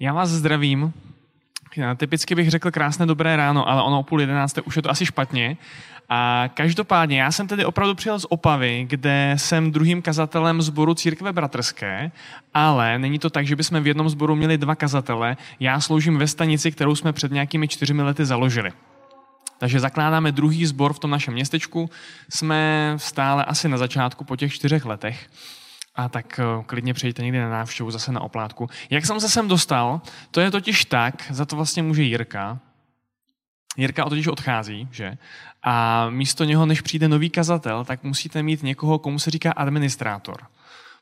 Já vás zdravím. Typicky bych řekl krásné dobré ráno, ale ono o půl jedenácté už je to asi špatně. A každopádně, já jsem tedy opravdu přijel z Opavy, kde jsem druhým kazatelem sboru Církve Bratrské, ale není to tak, že bychom v jednom sboru měli dva kazatele. Já sloužím ve stanici, kterou jsme před nějakými čtyřmi lety založili. Takže zakládáme druhý sbor v tom našem městečku. Jsme stále asi na začátku po těch čtyřech letech. A tak eh, klidně přejďte někdy na návštěvu, zase na oplátku. Jak jsem se sem dostal, to je totiž tak, za to vlastně může Jirka. Jirka totiž odchází, že? A místo něho, než přijde nový kazatel, tak musíte mít někoho, komu se říká administrátor.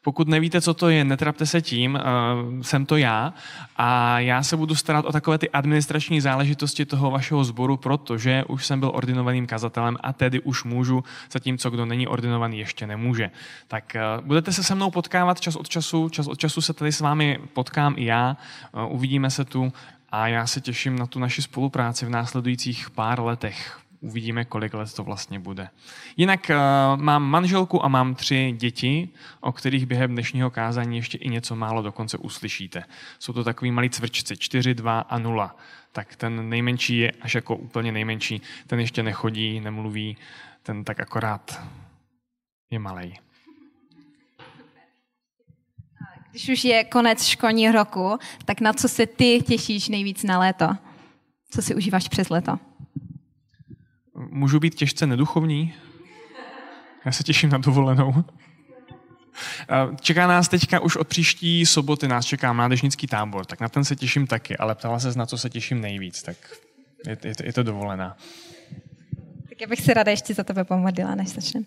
Pokud nevíte, co to je, netrapte se tím, uh, jsem to já. A já se budu starat o takové ty administrační záležitosti toho vašeho sboru, protože už jsem byl ordinovaným kazatelem a tedy už můžu, zatímco kdo není ordinovaný, ještě nemůže. Tak uh, budete se se mnou potkávat čas od času, čas od času se tady s vámi potkám i já, uh, uvidíme se tu a já se těším na tu naši spolupráci v následujících pár letech uvidíme, kolik let to vlastně bude. Jinak uh, mám manželku a mám tři děti, o kterých během dnešního kázání ještě i něco málo dokonce uslyšíte. Jsou to takový malí cvrčci, 4, 2 a 0. Tak ten nejmenší je až jako úplně nejmenší, ten ještě nechodí, nemluví, ten tak akorát je malý. Když už je konec školního roku, tak na co se ty těšíš nejvíc na léto? Co si užíváš přes léto? Můžu být těžce neduchovní? Já se těším na dovolenou. Čeká nás teďka už od příští soboty, nás čeká mládežnický tábor, tak na ten se těším taky, ale ptala se, na co se těším nejvíc, tak je, je, je to dovolená. Tak já bych se ráda ještě za tebe pomodlila, než začneme.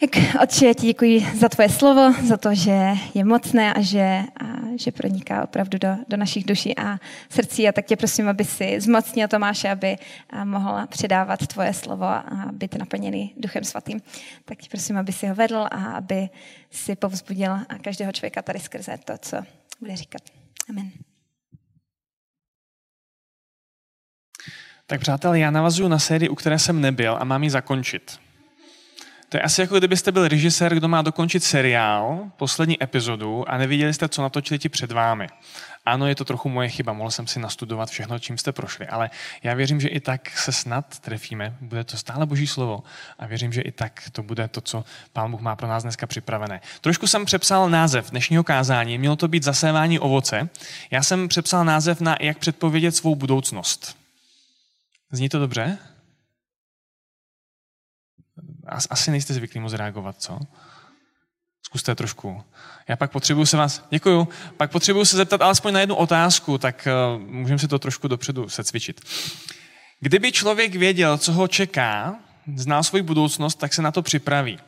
Tak, Otče, já ti děkuji za tvoje slovo, za to, že je mocné a že, a že proniká opravdu do, do našich duší a srdcí. A tak tě prosím, aby si zmocnil Tomáše, aby mohl předávat tvoje slovo a být naplněný Duchem Svatým. Tak tě prosím, aby si ho vedl a aby si povzbudil každého člověka tady skrze to, co bude říkat. Amen. Tak přátelé, já navazuju na sérii, u které jsem nebyl a mám ji zakončit. To je asi jako kdybyste byl režisér, kdo má dokončit seriál, poslední epizodu a neviděli jste, co natočili ti před vámi. Ano, je to trochu moje chyba, mohl jsem si nastudovat všechno, čím jste prošli, ale já věřím, že i tak se snad trefíme, bude to stále boží slovo a věřím, že i tak to bude to, co Pán Bůh má pro nás dneska připravené. Trošku jsem přepsal název dnešního kázání, mělo to být zasévání ovoce. Já jsem přepsal název na jak předpovědět svou budoucnost. Zní to dobře? Asi nejste zvyklí moc reagovat, co? Zkuste trošku. Já pak potřebuju se vás, děkuju, pak potřebuju se zeptat alespoň na jednu otázku, tak uh, můžeme si to trošku dopředu secvičit. Kdyby člověk věděl, co ho čeká, znal svoji budoucnost, tak se na to připraví.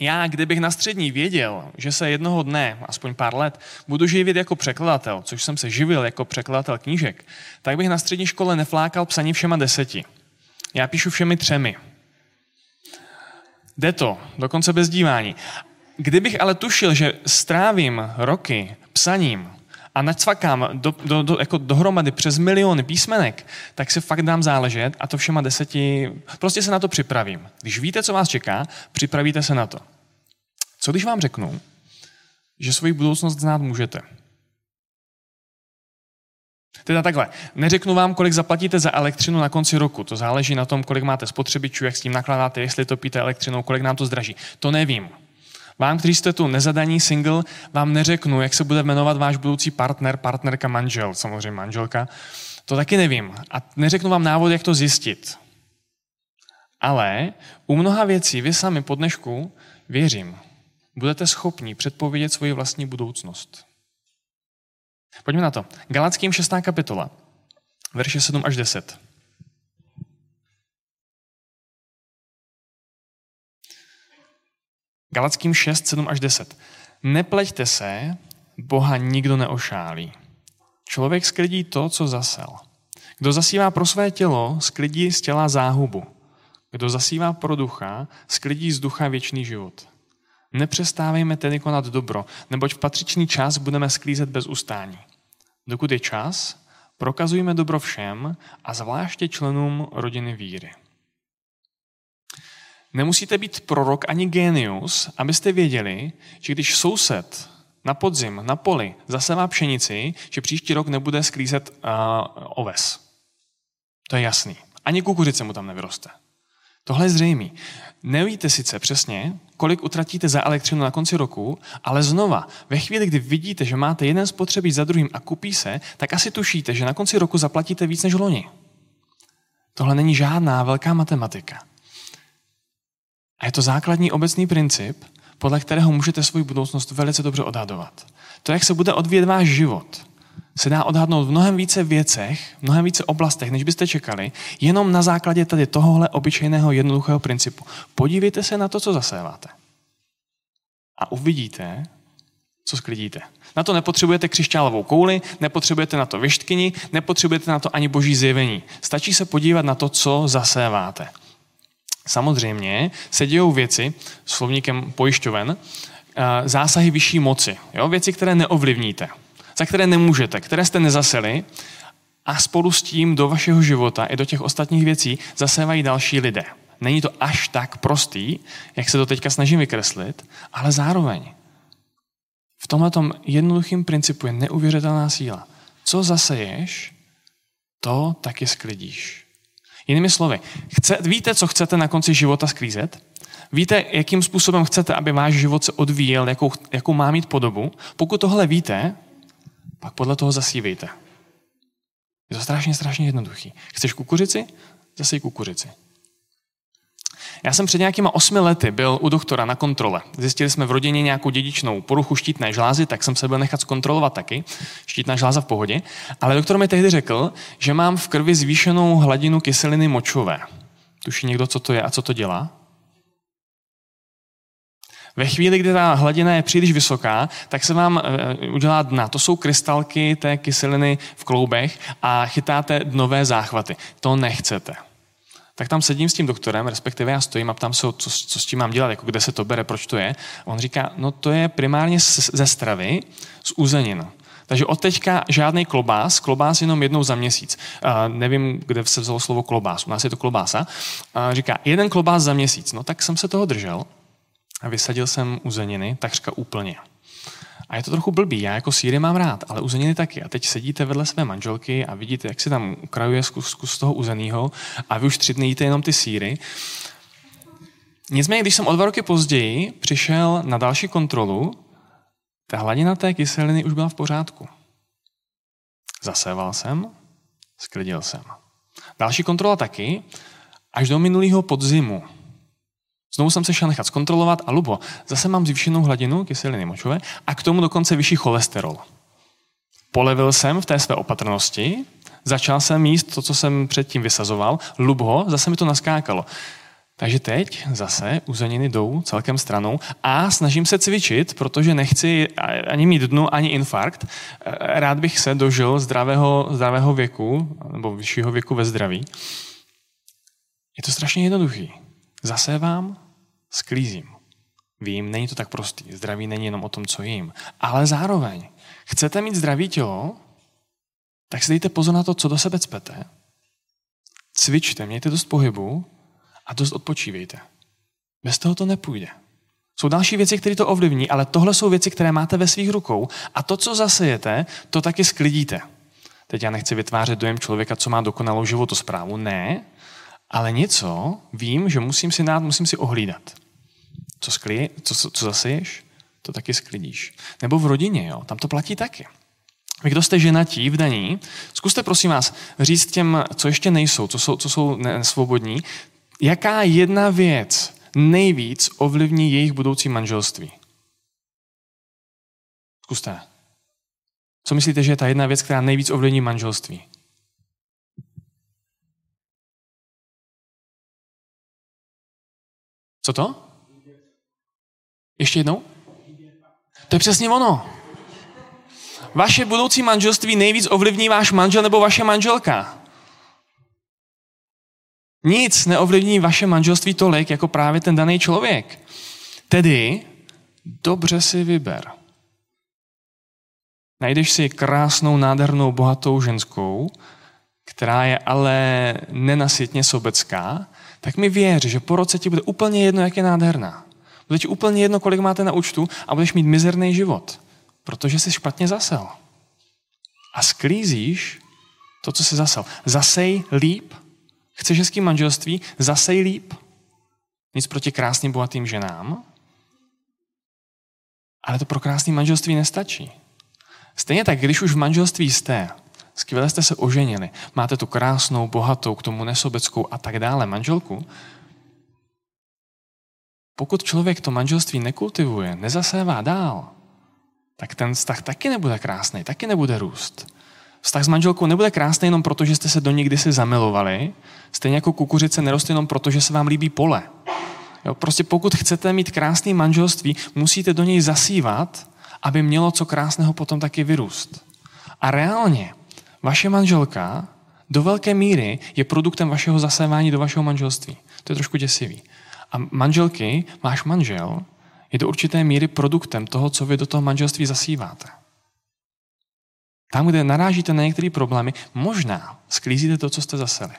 Já, kdybych na střední věděl, že se jednoho dne, aspoň pár let, budu živit jako překladatel, což jsem se živil jako překladatel knížek, tak bych na střední škole neflákal psaní všema deseti. Já píšu všemi třemi. Jde to, dokonce bez dívání. Kdybych ale tušil, že strávím roky psaním a nacvakám do, do, do, jako dohromady přes miliony písmenek, tak se fakt dám záležet a to všema deseti, prostě se na to připravím. Když víte, co vás čeká, připravíte se na to. Co když vám řeknu, že svoji budoucnost znát můžete? Teda takhle, neřeknu vám, kolik zaplatíte za elektřinu na konci roku. To záleží na tom, kolik máte spotřebičů, jak s tím nakládáte, jestli to píte elektřinou, kolik nám to zdraží. To nevím. Vám, kteří jste tu nezadaní single, vám neřeknu, jak se bude jmenovat váš budoucí partner, partnerka, manžel, samozřejmě manželka. To taky nevím. A neřeknu vám návod, jak to zjistit. Ale u mnoha věcí vy sami po dnešku, věřím, budete schopni předpovědět svoji vlastní budoucnost. Pojďme na to. Galackým 6. kapitola, verše 7 až 10. Galackým 6, 7 až 10. Nepleťte se, Boha nikdo neošálí. Člověk sklidí to, co zasel. Kdo zasívá pro své tělo, sklidí z těla záhubu. Kdo zasívá pro ducha, sklidí z ducha věčný život. Nepřestávejme tedy konat dobro, neboť v patřičný čas budeme sklízet bez ustání. Dokud je čas, prokazujme dobro všem a zvláště členům rodiny víry. Nemusíte být prorok ani genius, abyste věděli, že když soused na podzim, na poli, zasevá pšenici, že příští rok nebude sklízet uh, oves. To je jasný. Ani kukuřice mu tam nevyroste. Tohle je zřejmý. Nevíte sice přesně, kolik utratíte za elektřinu na konci roku, ale znova, ve chvíli, kdy vidíte, že máte jeden spotřebí za druhým a kupí se, tak asi tušíte, že na konci roku zaplatíte víc než loni. Tohle není žádná velká matematika. A je to základní obecný princip, podle kterého můžete svou budoucnost velice dobře odhadovat. To, jak se bude odvíjet váš život, se dá odhadnout v mnohem více věcech, v mnohem více oblastech, než byste čekali, jenom na základě tady tohohle obyčejného jednoduchého principu. Podívejte se na to, co zaséváte. A uvidíte, co sklidíte. Na to nepotřebujete křišťálovou kouli, nepotřebujete na to věštkyni, nepotřebujete na to ani boží zjevení. Stačí se podívat na to, co zaséváte. Samozřejmě se dějou věci, slovníkem pojišťoven, eh, zásahy vyšší moci. Jo? Věci, které neovlivníte, za které nemůžete, které jste nezaseli a spolu s tím do vašeho života i do těch ostatních věcí zasévají další lidé. Není to až tak prostý, jak se to teďka snažím vykreslit, ale zároveň v tomhle jednoduchém principu je neuvěřitelná síla. Co zaseješ, to taky sklidíš. Jinými slovy, chce, víte, co chcete na konci života sklízet? Víte, jakým způsobem chcete, aby váš život se odvíjel, jakou, jakou má mít podobu? Pokud tohle víte, pak podle toho zasívejte. Je to strašně, strašně jednoduchý. Chceš kukuřici? Zasej kukuřici. Já jsem před nějakýma osmi lety byl u doktora na kontrole. Zjistili jsme v rodině nějakou dědičnou poruchu štítné žlázy, tak jsem se byl nechat zkontrolovat taky. Štítná žláza v pohodě. Ale doktor mi tehdy řekl, že mám v krvi zvýšenou hladinu kyseliny močové. Tuší někdo, co to je a co to dělá? Ve chvíli, kdy ta hladina je příliš vysoká, tak se vám eh, udělá dna. To jsou krystalky té kyseliny v kloubech a chytáte dnové záchvaty. To nechcete tak tam sedím s tím doktorem, respektive já stojím a ptám se, co, co s tím mám dělat, jako kde se to bere, proč to je. On říká, no to je primárně ze stravy, z uzenin. Takže od teďka žádný klobás, klobás jenom jednou za měsíc. Uh, nevím, kde se vzalo slovo klobás, u nás je to klobása. Uh, říká, jeden klobás za měsíc. No tak jsem se toho držel a vysadil jsem uzeniny takřka úplně. A je to trochu blbý, já jako síry mám rád, ale uzeniny taky. A teď sedíte vedle své manželky a vidíte, jak si tam ukrajuje zkus, kus toho uzeného a vy už tři dny jíte jenom ty síry. Nicméně, když jsem o dva roky později přišel na další kontrolu, ta hladina té kyseliny už byla v pořádku. Zaséval jsem, sklidil jsem. Další kontrola taky, až do minulého podzimu. Znovu jsem se šel nechat zkontrolovat a lubo, zase mám zvýšenou hladinu kyseliny močové a k tomu dokonce vyšší cholesterol. Polevil jsem v té své opatrnosti, začal jsem jíst to, co jsem předtím vysazoval, lubho, zase mi to naskákalo. Takže teď zase uzeniny jdou celkem stranou a snažím se cvičit, protože nechci ani mít dnu, ani infarkt. Rád bych se dožil zdravého, zdravého věku, nebo vyššího věku ve zdraví. Je to strašně jednoduchý. Zasévám, sklízím. Vím, není to tak prostý. Zdraví není jenom o tom, co jím. Ale zároveň, chcete mít zdravý tělo, tak si dejte pozor na to, co do sebe cpete. Cvičte, mějte dost pohybu a dost odpočívejte. Bez toho to nepůjde. Jsou další věci, které to ovlivní, ale tohle jsou věci, které máte ve svých rukou a to, co zasejete, to taky sklidíte. Teď já nechci vytvářet dojem člověka, co má dokonalou životosprávu. Ne, ale něco vím, že musím si dát, musím si ohlídat. Co, skli, co, co zaseješ, to taky sklidíš. Nebo v rodině, jo, tam to platí taky. Vy, kdo jste ženatí v daní, zkuste prosím vás říct těm, co ještě nejsou, co jsou, co jsou svobodní, jaká jedna věc nejvíc ovlivní jejich budoucí manželství. Zkuste. Co myslíte, že je ta jedna věc, která nejvíc ovlivní manželství? Co to? Ještě jednou? To je přesně ono. Vaše budoucí manželství nejvíc ovlivní váš manžel nebo vaše manželka. Nic neovlivní vaše manželství tolik, jako právě ten daný člověk. Tedy dobře si vyber. Najdeš si krásnou, nádhernou, bohatou ženskou, která je ale nenasytně sobecká, tak mi věř, že po roce ti bude úplně jedno, jak je nádherná. Bude ti úplně jedno, kolik máte na účtu a budeš mít mizerný život. Protože jsi špatně zasel. A sklízíš to, co jsi zasel. Zasej líp. Chceš hezký manželství? Zasej líp. Nic proti krásným bohatým ženám. Ale to pro krásný manželství nestačí. Stejně tak, když už v manželství jste, skvěle jste se oženili, máte tu krásnou, bohatou, k tomu nesobeckou a tak dále manželku, pokud člověk to manželství nekultivuje, nezasévá dál, tak ten vztah taky nebude krásný, taky nebude růst. Vztah s manželkou nebude krásný jenom proto, že jste se do ní kdysi zamilovali, stejně jako kukuřice neroste jenom proto, že se vám líbí pole. Jo, prostě pokud chcete mít krásný manželství, musíte do něj zasívat, aby mělo co krásného potom taky vyrůst. A reálně, vaše manželka do velké míry je produktem vašeho zasévání do vašeho manželství. To je trošku děsivý. A manželky, váš manžel, je do určité míry produktem toho, co vy do toho manželství zasíváte. Tam, kde narážíte na některé problémy, možná sklízíte to, co jste zaseli.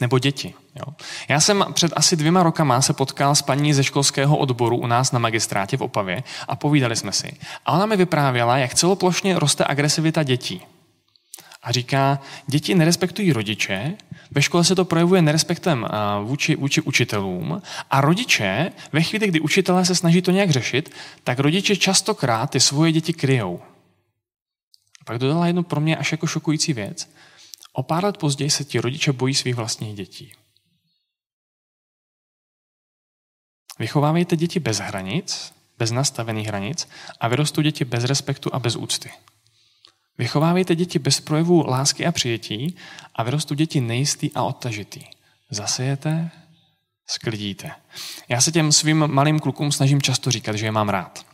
Nebo děti. Jo. Já jsem před asi dvěma rokama se potkal s paní ze školského odboru u nás na magistrátě v Opavě a povídali jsme si. A ona mi vyprávěla, jak celoplošně roste agresivita dětí. A říká, děti nerespektují rodiče, ve škole se to projevuje nerespektem eh, vůči, vůči učitelům a rodiče, ve chvíli, kdy učitelé se snaží to nějak řešit, tak rodiče častokrát ty svoje děti kryjou. Pak dodala jednu pro mě až jako šokující věc. O pár let později se ti rodiče bojí svých vlastních dětí. Vychovávejte děti bez hranic, bez nastavených hranic a vyrostou děti bez respektu a bez úcty. Vychovávejte děti bez projevu lásky a přijetí a vyrostou děti nejistý a odtažitý. Zasejete, sklidíte. Já se těm svým malým klukům snažím často říkat, že je mám rád.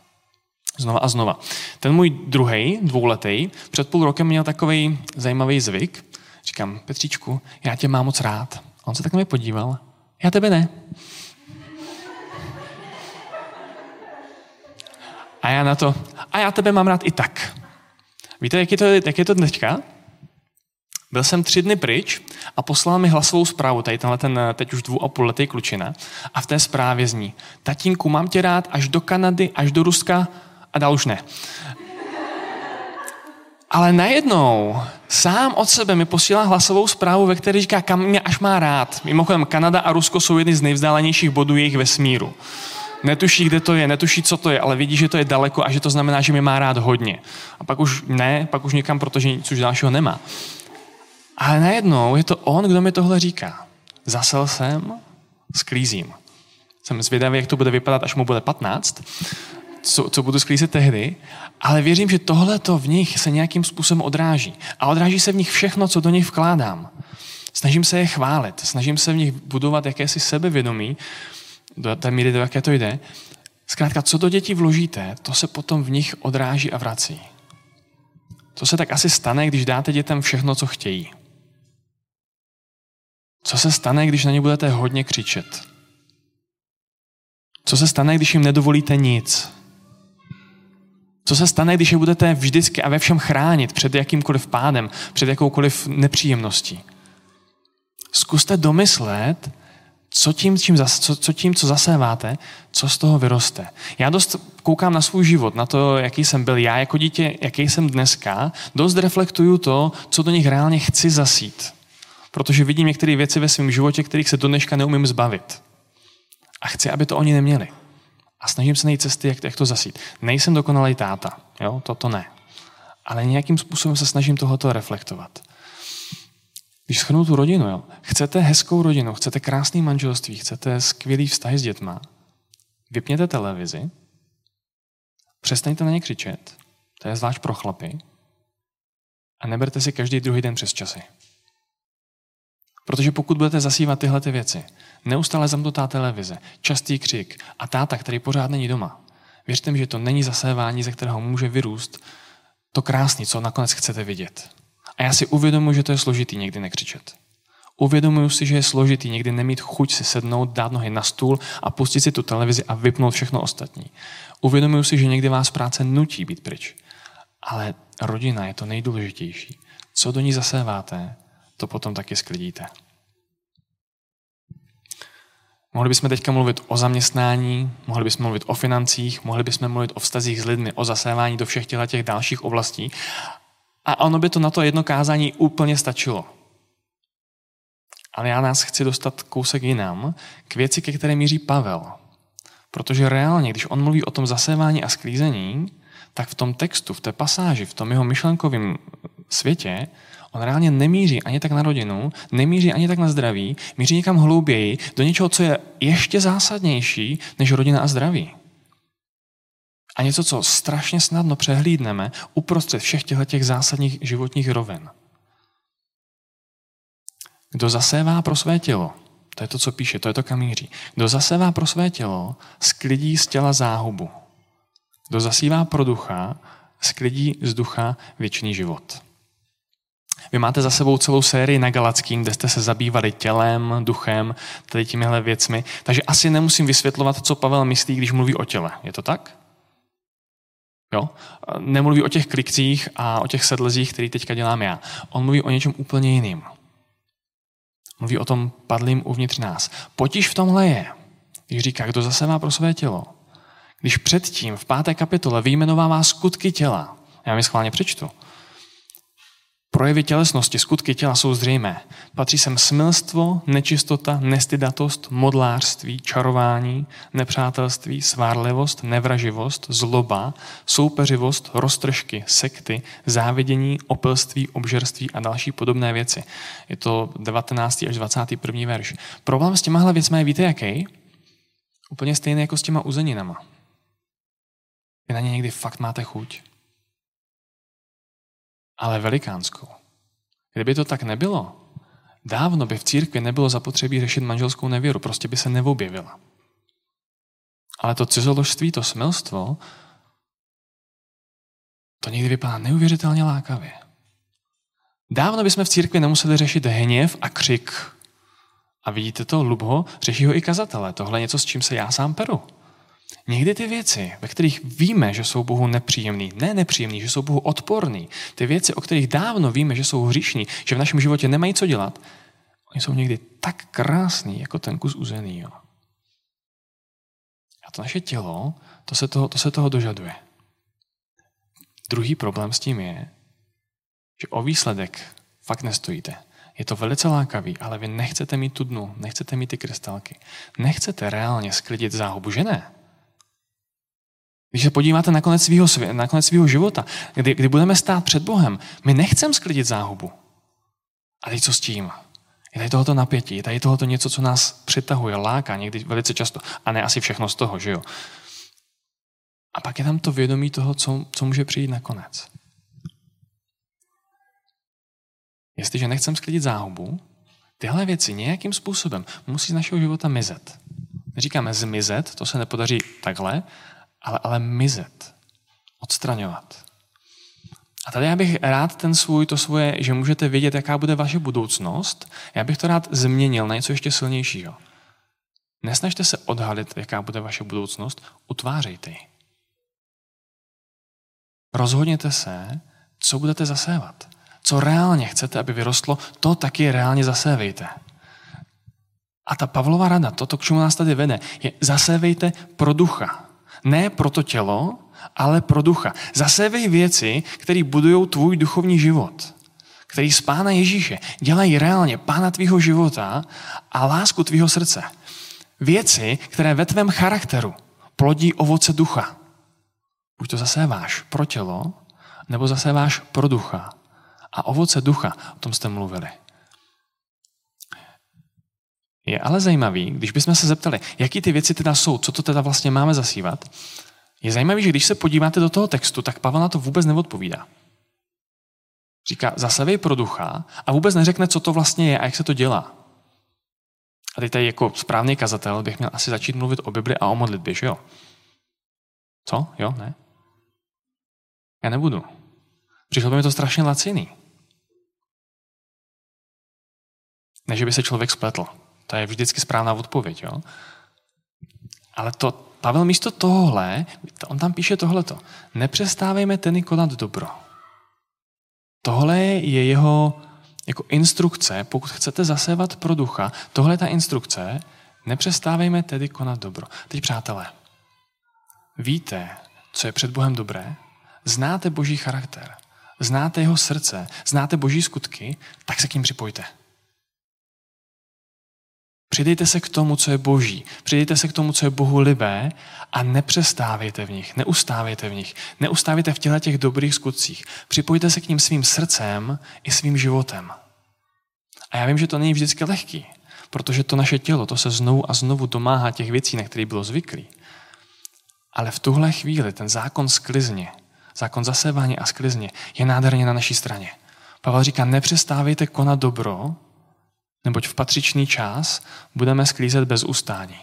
Znova a znova. Ten můj druhý, dvouletý, před půl rokem měl takový zajímavý zvyk. Říkám, Petříčku, já tě mám moc rád. On se tak na mě podíval. Já tebe ne. A já na to, a já tebe mám rád i tak. Víte, jak je to, jak je to teďka? Byl jsem tři dny pryč a poslal mi hlasovou zprávu, tady tenhle ten teď už dvou a půl letý klučina. A v té zprávě zní, tatínku, mám tě rád až do Kanady, až do Ruska a dál už ne. Ale najednou sám od sebe mi posílá hlasovou zprávu, ve které říká, kam mě až má rád. Mimochodem, Kanada a Rusko jsou jedny z nejvzdálenějších bodů jejich vesmíru netuší, kde to je, netuší, co to je, ale vidí, že to je daleko a že to znamená, že mě má rád hodně. A pak už ne, pak už někam, protože nic už dalšího nemá. Ale najednou je to on, kdo mi tohle říká. Zasel jsem, sklízím. Jsem zvědavý, jak to bude vypadat, až mu bude 15, co, co budu sklízet tehdy, ale věřím, že tohle to v nich se nějakým způsobem odráží. A odráží se v nich všechno, co do nich vkládám. Snažím se je chválit, snažím se v nich budovat jakési sebevědomí, do té míry, do jaké to jde. Zkrátka, co do dětí vložíte, to se potom v nich odráží a vrací. To se tak asi stane, když dáte dětem všechno, co chtějí. Co se stane, když na ně budete hodně křičet? Co se stane, když jim nedovolíte nic? Co se stane, když je budete vždycky a ve všem chránit před jakýmkoliv pádem, před jakoukoliv nepříjemností? Zkuste domyslet, co tím, čím, co, co tím, co zaséváte, co z toho vyroste. Já dost koukám na svůj život, na to, jaký jsem byl já jako dítě, jaký jsem dneska, dost reflektuju to, co do nich reálně chci zasít. Protože vidím některé věci ve svém životě, kterých se do dneška neumím zbavit. A chci, aby to oni neměli. A snažím se najít cesty, jak, jak to zasít. Nejsem dokonalý táta, jo, toto ne. Ale nějakým způsobem se snažím tohoto reflektovat. Když schrnu tu rodinu, jo, chcete hezkou rodinu, chcete krásný manželství, chcete skvělý vztahy s dětma, vypněte televizi, přestaňte na ně křičet, to je zvlášť pro chlapy, a neberte si každý druhý den přes časy. Protože pokud budete zasívat tyhle ty věci, neustále zamknutá televize, častý křik a táta, který pořád není doma, věřte mi, že to není zasévání, ze kterého může vyrůst to krásné, co nakonec chcete vidět. A já si uvědomuji, že to je složitý někdy nekřičet. Uvědomuji si, že je složitý někdy nemít chuť si sednout, dát nohy na stůl a pustit si tu televizi a vypnout všechno ostatní. Uvědomuji si, že někdy vás práce nutí být pryč. Ale rodina je to nejdůležitější. Co do ní zaséváte, to potom taky sklidíte. Mohli bychom teďka mluvit o zaměstnání, mohli bychom mluvit o financích, mohli bychom mluvit o vztazích s lidmi, o zasévání do všech těch dalších oblastí. A ono by to na to jedno kázání úplně stačilo. Ale já nás chci dostat kousek jinam, k věci, ke které míří Pavel. Protože reálně, když on mluví o tom zasévání a sklízení, tak v tom textu, v té pasáži, v tom jeho myšlenkovém světě, on reálně nemíří ani tak na rodinu, nemíří ani tak na zdraví, míří někam hlouběji do něčeho, co je ještě zásadnější než rodina a zdraví. A něco, co strašně snadno přehlídneme uprostřed všech těchto zásadních životních rovin. Kdo zasévá pro své tělo, to je to, co píše, to je to, kam míří. Kdo zasévá pro své tělo, sklidí z těla záhubu. Kdo zasívá pro ducha, sklidí z ducha věčný život. Vy máte za sebou celou sérii na Galackým, kde jste se zabývali tělem, duchem, tady těmihle věcmi. Takže asi nemusím vysvětlovat, co Pavel myslí, když mluví o těle. Je to tak? Jo? Nemluví o těch klikcích a o těch sedlezích, který teďka dělám já. On mluví o něčem úplně jiným. Mluví o tom padlým uvnitř nás. Potíž v tomhle je, když říká, kdo zase má pro své tělo. Když předtím v páté kapitole vyjmenovává skutky těla, já mi schválně přečtu, Projevy tělesnosti, skutky těla jsou zřejmé. Patří sem smilstvo, nečistota, nestydatost, modlářství, čarování, nepřátelství, svárlivost, nevraživost, zloba, soupeřivost, roztržky, sekty, závidění, opelství, obžerství a další podobné věci. Je to 19. až 21. verš. Problém s těmahle věcmi je, víte jaký? Úplně stejný jako s těma uzeninama. Vy na ně někdy fakt máte chuť ale velikánskou. Kdyby to tak nebylo, dávno by v církvi nebylo zapotřebí řešit manželskou nevěru, prostě by se neobjevila. Ale to cizoložství, to smilstvo, to někdy vypadá neuvěřitelně lákavě. Dávno bychom v církvi nemuseli řešit hněv a křik. A vidíte to, Lubho, řeší ho i kazatelé. Tohle je něco, s čím se já sám peru. Někdy ty věci, ve kterých víme, že jsou Bohu nepříjemný, ne nepříjemný, že jsou Bohu odporný, ty věci, o kterých dávno víme, že jsou hříšní, že v našem životě nemají co dělat, oni jsou někdy tak krásný, jako ten kus uzený. Jo. A to naše tělo, to se toho, to se toho dožaduje. Druhý problém s tím je, že o výsledek fakt nestojíte. Je to velice lákavý, ale vy nechcete mít tu dnu, nechcete mít ty krystalky. Nechcete reálně sklidit záhubu, že ne? Když se podíváte na konec svého, na konec svého života, kdy, kdy budeme stát před Bohem, my nechceme sklidit záhubu. A teď co s tím? Je tady tohoto napětí, je tady tohoto něco, co nás přitahuje, láká někdy velice často. A ne asi všechno z toho, že jo? A pak je tam to vědomí toho, co, co může přijít nakonec. Jestliže nechcem sklidit záhubu, tyhle věci nějakým způsobem musí z našeho života mizet. Říkáme zmizet, to se nepodaří takhle, ale, ale mizet, odstraňovat. A tady já bych rád ten svůj, to svoje, že můžete vědět, jaká bude vaše budoucnost, já bych to rád změnil na něco ještě silnějšího. Nesnažte se odhalit, jaká bude vaše budoucnost, utvářejte ji. Rozhodněte se, co budete zasévat. Co reálně chcete, aby vyrostlo, to taky reálně zasévejte. A ta Pavlova rada, toto, k čemu nás tady vede, je zasévejte pro ducha. Ne pro to tělo, ale pro ducha. Zasévej věci, které budují tvůj duchovní život. Který z Pána Ježíše dělají reálně Pána tvýho života a lásku tvýho srdce. Věci, které ve tvém charakteru plodí ovoce ducha. Buď to zaséváš pro tělo, nebo zaséváš pro ducha. A ovoce ducha, o tom jste mluvili. Je ale zajímavý, když bychom se zeptali, jaký ty věci teda jsou, co to teda vlastně máme zasívat, je zajímavý, že když se podíváte do toho textu, tak Pavel na to vůbec neodpovídá. Říká, zasevej pro ducha a vůbec neřekne, co to vlastně je a jak se to dělá. A teď tady jako správný kazatel bych měl asi začít mluvit o Bibli a o modlitbě, že jo? Co? Jo? Ne? Já nebudu. Přišlo by mi to strašně laciný. Ne, že by se člověk spletl. To je vždycky správná odpověď. Jo? Ale to, Pavel místo tohle, on tam píše tohleto. Nepřestávejme tedy konat dobro. Tohle je jeho jako instrukce, pokud chcete zasévat pro ducha, tohle je ta instrukce, Nepřestávejme tedy konat dobro. Teď, přátelé, víte, co je před Bohem dobré? Znáte Boží charakter, znáte jeho srdce, znáte Boží skutky, tak se k ním připojte. Přidejte se k tomu, co je boží. Přidejte se k tomu, co je Bohu libé a nepřestávejte v nich, neustávejte v nich. Neustávejte v těle těch dobrých skutcích. Připojte se k ním svým srdcem i svým životem. A já vím, že to není vždycky lehký, protože to naše tělo, to se znovu a znovu domáhá těch věcí, na které bylo zvyklý. Ale v tuhle chvíli ten zákon sklizně, zákon zasévání a sklizně je nádherně na naší straně. Pavel říká, nepřestávejte konat dobro, neboť v patřičný čas budeme sklízet bez ustání.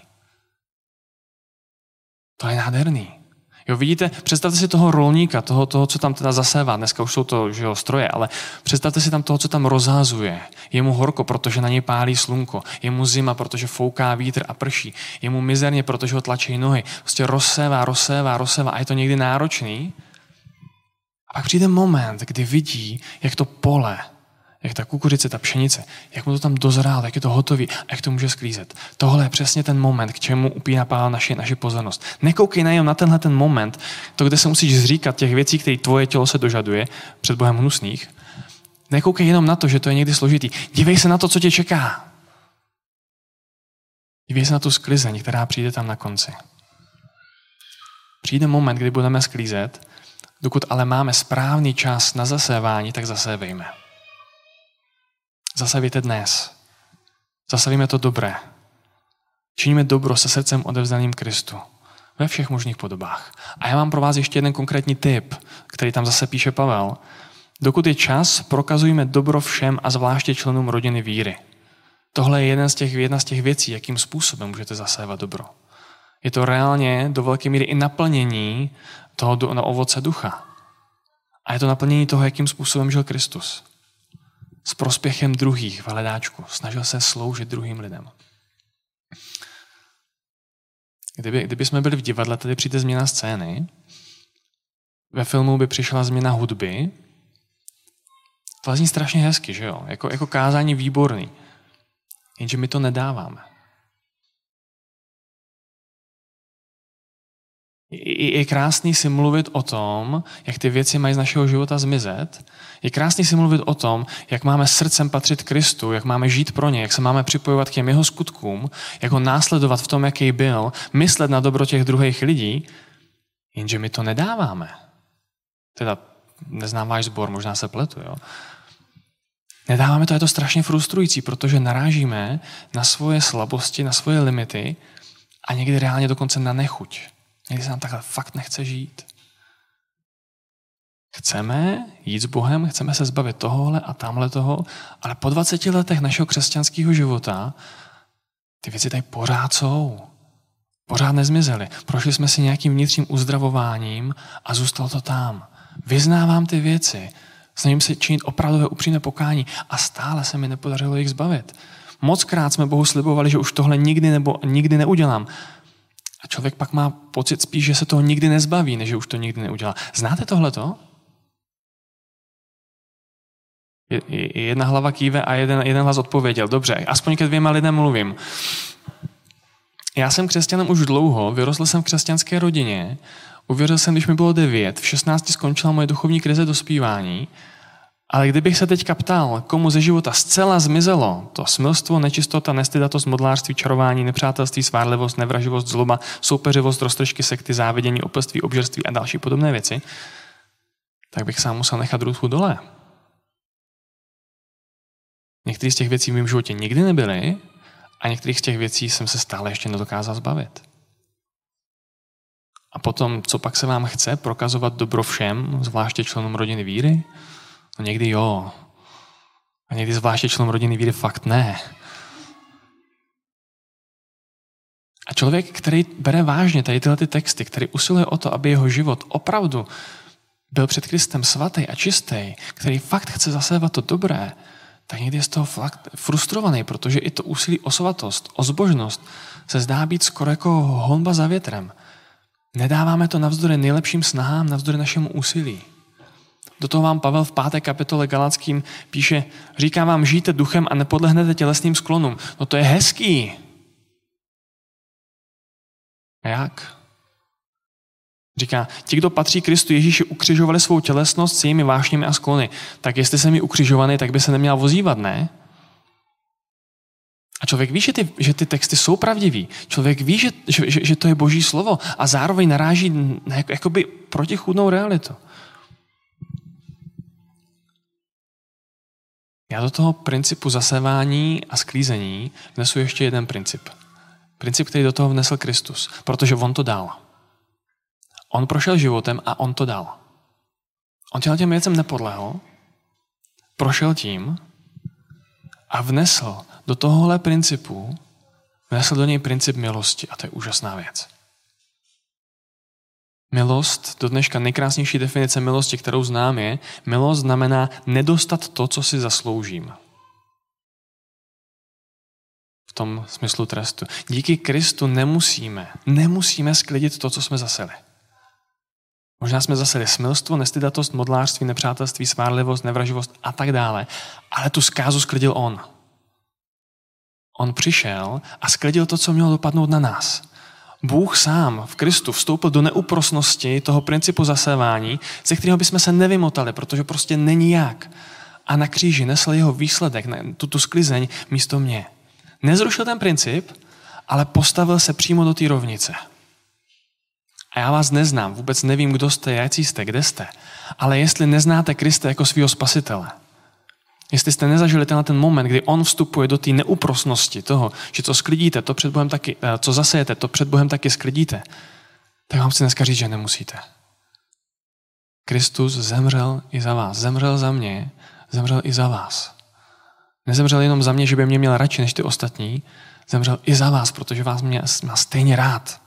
To je nádherný. Jo, vidíte, představte si toho rolníka, toho, toho, co tam teda zasévá. Dneska už jsou to že jo, stroje, ale představte si tam toho, co tam rozházuje. Je mu horko, protože na něj pálí slunko. Je mu zima, protože fouká vítr a prší. Je mu mizerně, protože ho tlačí nohy. Prostě rozsévá, rozsévá, rozsévá a je to někdy náročný. A pak přijde moment, kdy vidí, jak to pole jak ta kukuřice, ta pšenice, jak mu to tam dozrálo, jak je to hotový a jak to může sklízet. Tohle je přesně ten moment, k čemu upíná Pána naši, naši pozornost. Nekoukej nejenom na tenhle ten moment, to, kde se musíš zříkat těch věcí, které tvoje tělo se dožaduje před Bohem hnusných. Nekoukej jenom na to, že to je někdy složitý. Dívej se na to, co tě čeká. Dívej se na tu sklizeň, která přijde tam na konci. Přijde moment, kdy budeme sklízet, dokud ale máme správný čas na zasévání, tak zasévejme. Zasavíte dnes. Zasavíme to dobré. Činíme dobro se srdcem odevzdaným Kristu. Ve všech možných podobách. A já mám pro vás ještě jeden konkrétní tip, který tam zase píše Pavel. Dokud je čas, prokazujeme dobro všem a zvláště členům rodiny víry. Tohle je jeden z těch, jedna z těch věcí, jakým způsobem můžete zasévat dobro. Je to reálně do velké míry i naplnění toho na ovoce ducha. A je to naplnění toho, jakým způsobem žil Kristus s prospěchem druhých v hledáčku. Snažil se sloužit druhým lidem. Kdyby, kdyby jsme byli v divadle, tady přijde změna scény, ve filmu by přišla změna hudby, to zní strašně hezky, že jo? Jako, jako kázání výborný. Jenže my to nedáváme. Je krásný si mluvit o tom, jak ty věci mají z našeho života zmizet. Je krásný si mluvit o tom, jak máme srdcem patřit Kristu, jak máme žít pro ně, jak se máme připojovat k těm jeho skutkům, jak ho následovat v tom, jaký byl, myslet na dobro těch druhých lidí, jenže my to nedáváme. Teda neznám váš sbor, možná se pletu, jo. Nedáváme to, je to strašně frustrující, protože narážíme na svoje slabosti, na svoje limity a někdy reálně dokonce na nechuť. Někdy se nám takhle fakt nechce žít. Chceme jít s Bohem, chceme se zbavit tohohle a tamhle toho, ale po 20 letech našeho křesťanského života ty věci tady pořád jsou. Pořád nezmizely. Prošli jsme si nějakým vnitřním uzdravováním a zůstalo to tam. Vyznávám ty věci, snažím se činit opravdové upřímné pokání a stále se mi nepodařilo jich zbavit. Mockrát jsme Bohu slibovali, že už tohle nikdy nebo nikdy neudělám. A člověk pak má pocit spíš, že se toho nikdy nezbaví, než že už to nikdy neudělá. Znáte tohleto? Jedna hlava kýve a jeden, jeden hlas odpověděl. Dobře, aspoň ke dvěma lidem mluvím. Já jsem křesťanem už dlouho, vyrostl jsem v křesťanské rodině, uvěřil jsem, když mi bylo devět, v 16 skončila moje duchovní krize dospívání ale kdybych se teďka ptal, komu ze života zcela zmizelo to smilstvo, nečistota, nestydatost, modlářství, čarování, nepřátelství, svárlivost, nevraživost, zloba, soupeřivost, roztržky, sekty, závidění, opelství, obžerství a další podobné věci, tak bych sám musel nechat ruku dole. Některé z těch věcí v mém životě nikdy nebyly a některých z těch věcí jsem se stále ještě nedokázal zbavit. A potom, co pak se vám chce, prokazovat dobro všem, zvláště členům rodiny víry? No někdy jo. A někdy zvláště člen rodiny víry fakt ne. A člověk, který bere vážně tady tyhle ty texty, který usiluje o to, aby jeho život opravdu byl před Kristem svatý a čistý, který fakt chce zasévat to dobré, tak někdy je z toho fakt frustrovaný, protože i to úsilí o svatost, o zbožnost se zdá být skoro jako honba za větrem. Nedáváme to navzdory nejlepším snahám, navzdory našemu úsilí. Do toho vám Pavel v páté kapitole Galackým píše, říká vám, žijte duchem a nepodlehnete tělesným sklonům. No to je hezký. Jak? Říká, ti, kdo patří Kristu Ježíši, ukřižovali svou tělesnost s jejími vášněmi a sklony. Tak jestli jsem mi ukřižovaný, tak by se neměl vozívat, ne? A člověk ví, že ty, že ty texty jsou pravdivý. Člověk ví, že, že, že to je boží slovo a zároveň naráží na jak, jakoby protichůdnou realitu. Já do toho principu zasévání a sklízení vnesu ještě jeden princip. Princip, který do toho vnesl Kristus, protože on to dal. On prošel životem a on to dal. On těm věcem nepodlehl, prošel tím a vnesl do tohohle principu, vnesl do něj princip milosti a to je úžasná věc. Milost, do dneška nejkrásnější definice milosti, kterou znám, je, milost znamená nedostat to, co si zasloužím. V tom smyslu trestu. Díky Kristu nemusíme, nemusíme sklidit to, co jsme zaseli. Možná jsme zaseli smilstvo, nestydatost, modlářství, nepřátelství, svárlivost, nevraživost a tak dále. Ale tu zkázu sklidil on. On přišel a sklidil to, co mělo dopadnout na nás. Bůh sám v Kristu vstoupil do neúprosnosti toho principu zasévání, ze kterého bychom se nevymotali, protože prostě není jak. A na kříži nesl jeho výsledek, tuto sklizeň místo mě. Nezrušil ten princip, ale postavil se přímo do té rovnice. A já vás neznám, vůbec nevím, kdo jste, jaký jste, kde jste. Ale jestli neznáte Krista jako svého spasitele, jestli jste nezažili tenhle ten moment, kdy on vstupuje do té neúprosnosti toho, že co sklidíte, to před Bohem taky, eh, co zasejete, to před Bohem taky sklidíte, tak vám chci dneska říct, že nemusíte. Kristus zemřel i za vás. Zemřel za mě, zemřel i za vás. Nezemřel jenom za mě, že by mě měl radši než ty ostatní, zemřel i za vás, protože vás mě, má stejně rád.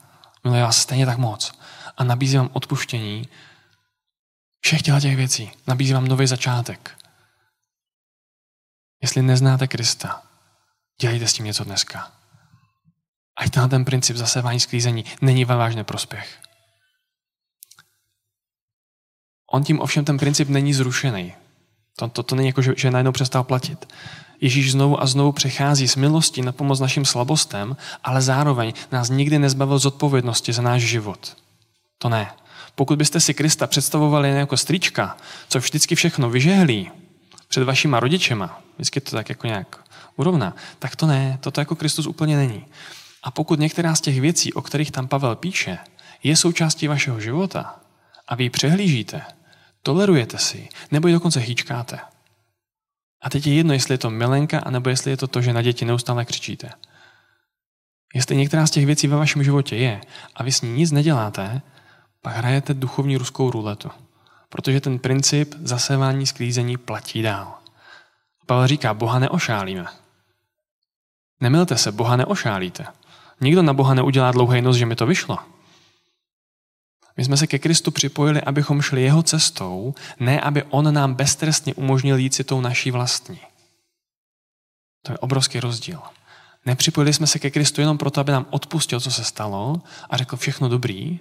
Miluje vás stejně tak moc. A nabízí vám odpuštění všech těch věcí. Nabízí vám nový začátek. Jestli neznáte Krista, dělejte s tím něco dneska. Ať tenhle ten princip zasevání sklízení není ve váš neprospěch. On tím ovšem ten princip není zrušený. To, to, to není jako, že, že najednou přestal platit. Ježíš znovu a znovu přechází s milostí na pomoc našim slabostem, ale zároveň nás nikdy nezbavil z odpovědnosti za náš život. To ne. Pokud byste si Krista představovali jako strička, co vždycky všechno vyžehlí před vašima rodičema, vždycky to tak jako nějak urovná, tak to ne, toto jako Kristus úplně není. A pokud některá z těch věcí, o kterých tam Pavel píše, je součástí vašeho života a vy ji přehlížíte, tolerujete si, nebo ji dokonce hýčkáte, a teď je jedno, jestli je to milenka, anebo jestli je to to, že na děti neustále křičíte. Jestli některá z těch věcí ve vašem životě je a vy s ní nic neděláte, pak hrajete duchovní ruskou ruletu. Protože ten princip zasévání sklízení platí dál. Pavel říká, Boha neošálíme. Nemilte se, Boha neošálíte. Nikdo na Boha neudělá dlouhý nos, že mi to vyšlo. My jsme se ke Kristu připojili, abychom šli jeho cestou, ne aby on nám beztrestně umožnil jít si tou naší vlastní. To je obrovský rozdíl. Nepřipojili jsme se ke Kristu jenom proto, aby nám odpustil, co se stalo a řekl všechno dobrý,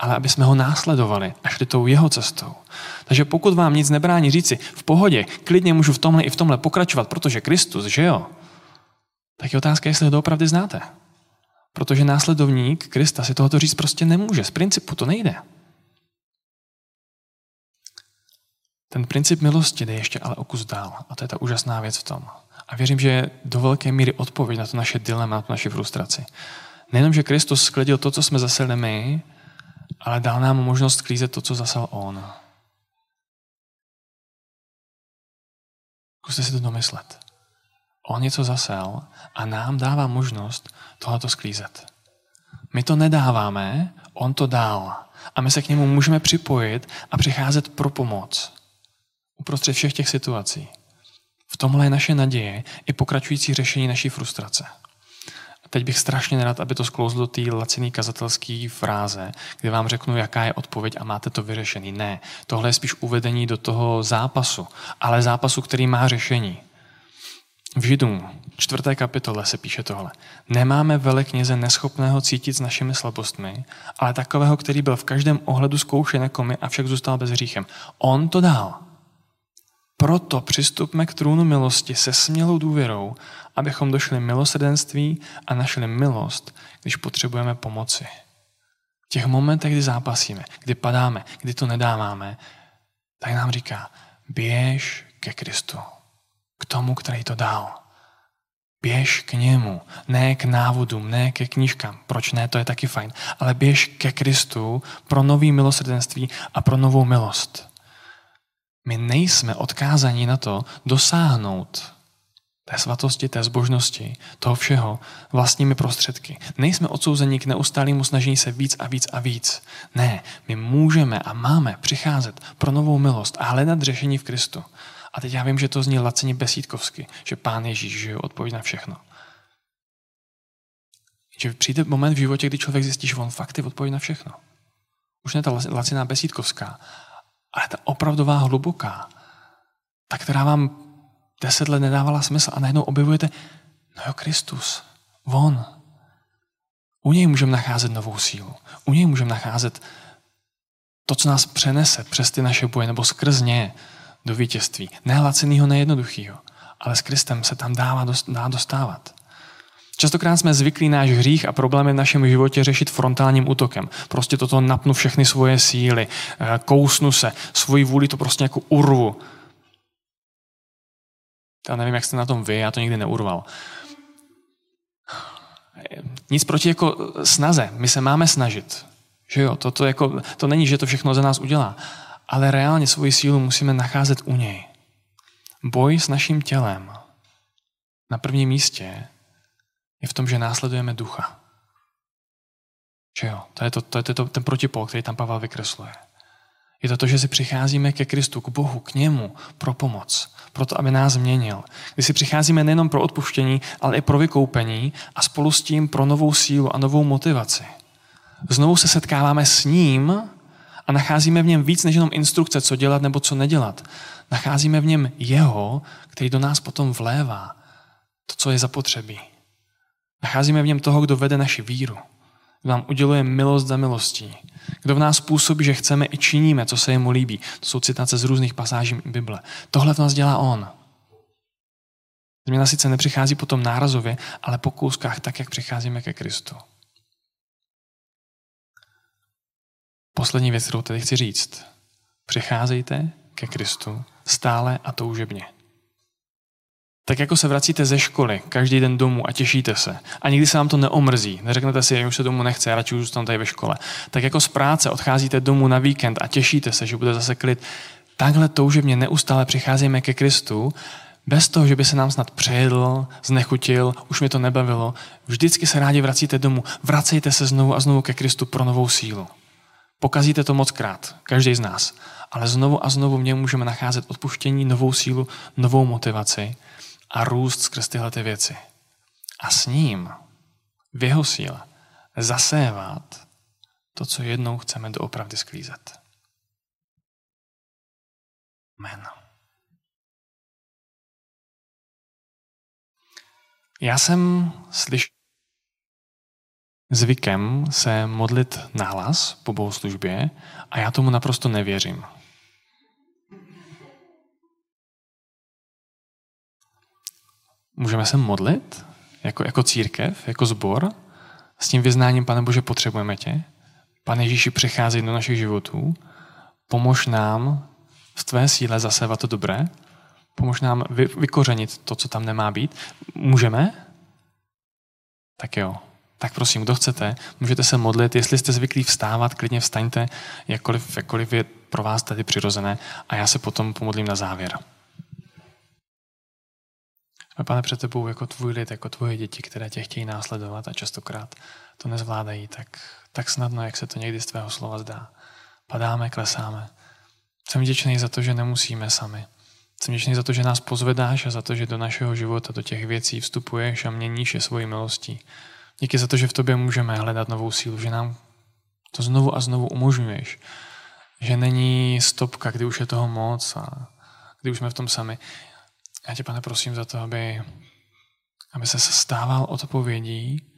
ale aby jsme ho následovali a šli tou jeho cestou. Takže pokud vám nic nebrání říci, v pohodě, klidně můžu v tomhle i v tomhle pokračovat, protože Kristus, že jo? Tak je otázka, jestli ho doopravdy znáte. Protože následovník Krista si tohoto říct prostě nemůže. Z principu to nejde. Ten princip milosti jde ještě ale o kus dál. A to je ta úžasná věc v tom. A věřím, že je do velké míry odpověď na to naše dilema, na to naši frustraci. Nejenom, že Kristus sklidil to, co jsme zaseli my, ale dal nám možnost sklízet to, co zasel On. Zkuste si to domyslet. On něco zasel a nám dává možnost tohleto sklízet. My to nedáváme, on to dál. A my se k němu můžeme připojit a přicházet pro pomoc. Uprostřed všech těch situací. V tomhle je naše naděje i pokračující řešení naší frustrace. Teď bych strašně nerad, aby to sklouzlo do té laciný kazatelské fráze, kde vám řeknu, jaká je odpověď a máte to vyřešený. Ne, tohle je spíš uvedení do toho zápasu, ale zápasu, který má řešení. V Židům, čtvrté kapitole se píše tohle. Nemáme velekněze neschopného cítit s našimi slabostmi, ale takového, který byl v každém ohledu zkoušen jako my, avšak zůstal bez hříchem. On to dal. Proto přistupme k trůnu milosti se smělou důvěrou, abychom došli milosrdenství a našli milost, když potřebujeme pomoci. V těch momentech, kdy zápasíme, kdy padáme, kdy to nedáváme, tak nám říká, běž ke Kristu, k tomu, který to dal. Běž k němu, ne k návodům, ne ke knížkám. Proč ne, to je taky fajn. Ale běž ke Kristu pro nový milosrdenství a pro novou milost. My nejsme odkázaní na to dosáhnout té svatosti, té zbožnosti, toho všeho vlastními prostředky. Nejsme odsouzeni k neustálému snažení se víc a víc a víc. Ne, my můžeme a máme přicházet pro novou milost a hledat řešení v Kristu. A teď já vím, že to zní laceně besídkovsky, že Pán Ježíš, že je odpověď na všechno. Že přijde moment v životě, kdy člověk zjistí, že on fakt je odpověď na všechno. Už ne ta laciná besídkovská, ale ta opravdová hluboká, ta, která vám deset let nedávala smysl a najednou objevujete, no jo, Kristus, on. U něj můžeme nacházet novou sílu. U něj můžeme nacházet to, co nás přenese přes ty naše boje, nebo skrz ně do vítězství. Ne lacinýho, nejednoduchýho, ale s Kristem se tam dává, dá dostávat. Častokrát jsme zvyklí náš hřích a problémy v našem životě řešit frontálním útokem. Prostě toto napnu všechny svoje síly, eh, kousnu se, svoji vůli to prostě jako urvu. Já nevím, jak jste na tom vy, já to nikdy neurval. Nic proti jako snaze. My se máme snažit. Že jo, to, to, jako, to není, že to všechno za nás udělá. Ale reálně svoji sílu musíme nacházet u něj. Boj s naším tělem na prvním místě je v tom, že následujeme ducha. Že jo, to je, to, to je to, ten protipol, který tam Pavel vykresluje. Je to to, že si přicházíme ke Kristu, k Bohu, k němu pro pomoc, pro to, aby nás změnil. Kdy si přicházíme nejenom pro odpuštění, ale i pro vykoupení a spolu s tím pro novou sílu a novou motivaci. Znovu se setkáváme s ním a nacházíme v něm víc než jenom instrukce, co dělat nebo co nedělat. Nacházíme v něm jeho, který do nás potom vlévá to, co je zapotřebí. Nacházíme v něm toho, kdo vede naši víru. Nám uděluje milost za milostí. Kdo v nás působí, že chceme i činíme, co se jemu líbí. To jsou citace z různých pasáží Bible. Tohle v nás dělá on. Změna sice nepřichází potom nárazově, ale po kouskách tak, jak přicházíme ke Kristu. Poslední věc, kterou tedy chci říct. Přicházejte ke Kristu stále a toužebně. Tak jako se vracíte ze školy každý den domů a těšíte se a nikdy se vám to neomrzí, neřeknete si, že už se domů nechce, radši už zůstanu tady ve škole. Tak jako z práce odcházíte domů na víkend a těšíte se, že bude zase klid, takhle toužebně neustále přicházíme ke Kristu, bez toho, že by se nám snad přejedl, znechutil, už mi to nebavilo. Vždycky se rádi vracíte domů. Vracejte se znovu a znovu ke Kristu pro novou sílu. Pokazíte to moc krát, každý z nás. Ale znovu a znovu v něm můžeme nacházet odpuštění, novou sílu, novou motivaci a růst skrz tyhle ty věci. A s ním, v jeho síle, zasévat to, co jednou chceme doopravdy sklízet. Amen. Já jsem slyšel zvykem se modlit nahlas po bohoslužbě a já tomu naprosto nevěřím. Můžeme se modlit jako, jako církev, jako zbor, s tím vyznáním, Pane Bože, potřebujeme tě. Pane Ježíši, přicházej do našich životů. Pomož nám v tvé síle zasévat to dobré. Pomož nám vy, vykořenit to, co tam nemá být. Můžeme? Tak jo. Tak prosím, kdo chcete, můžete se modlit. Jestli jste zvyklí vstávat, klidně vstaňte, jakkoliv, jakkoliv je pro vás tady přirozené. A já se potom pomodlím na závěr. Pane, před tebou jako tvůj lid, jako tvoje děti, které tě chtějí následovat a častokrát to nezvládají tak, tak snadno, jak se to někdy z tvého slova zdá. Padáme, klesáme. Jsem vděčný za to, že nemusíme sami. Jsem vděčný za to, že nás pozvedáš a za to, že do našeho života, do těch věcí vstupuješ a měníš je svojí milostí. Díky za to, že v tobě můžeme hledat novou sílu, že nám to znovu a znovu umožňuješ. Že není stopka, kdy už je toho moc a kdy už jsme v tom sami. Já tě, pane, prosím za to, aby, aby se stával odpovědí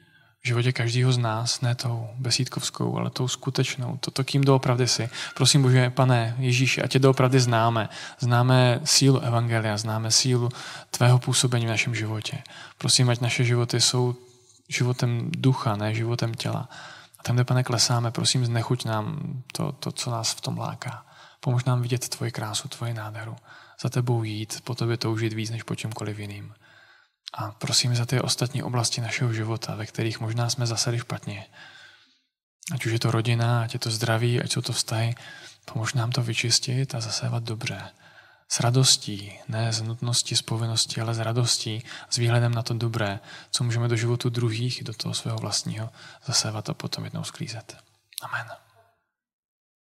v životě každého z nás, ne tou besídkovskou, ale tou skutečnou, to, to kým doopravdy si. Prosím Bože, pane Ježíši, ať tě doopravdy známe. Známe sílu Evangelia, známe sílu tvého působení v našem životě. Prosím, ať naše životy jsou životem ducha, ne životem těla. A tam, kde, pane, klesáme, prosím, znechuť nám to, to, co nás v tom láká. Pomož nám vidět tvoji krásu, tvoji nádheru. Za tebou jít, po tobě toužit víc než po čemkoliv jiným. A prosím za ty ostatní oblasti našeho života, ve kterých možná jsme zasady špatně. Ať už je to rodina, ať je to zdraví, ať jsou to vztahy, pomož nám to vyčistit a zasévat dobře. S radostí, ne z nutnosti, z povinnosti, ale s radostí, s výhledem na to dobré, co můžeme do životu druhých i do toho svého vlastního zasévat a potom jednou sklízet. Amen.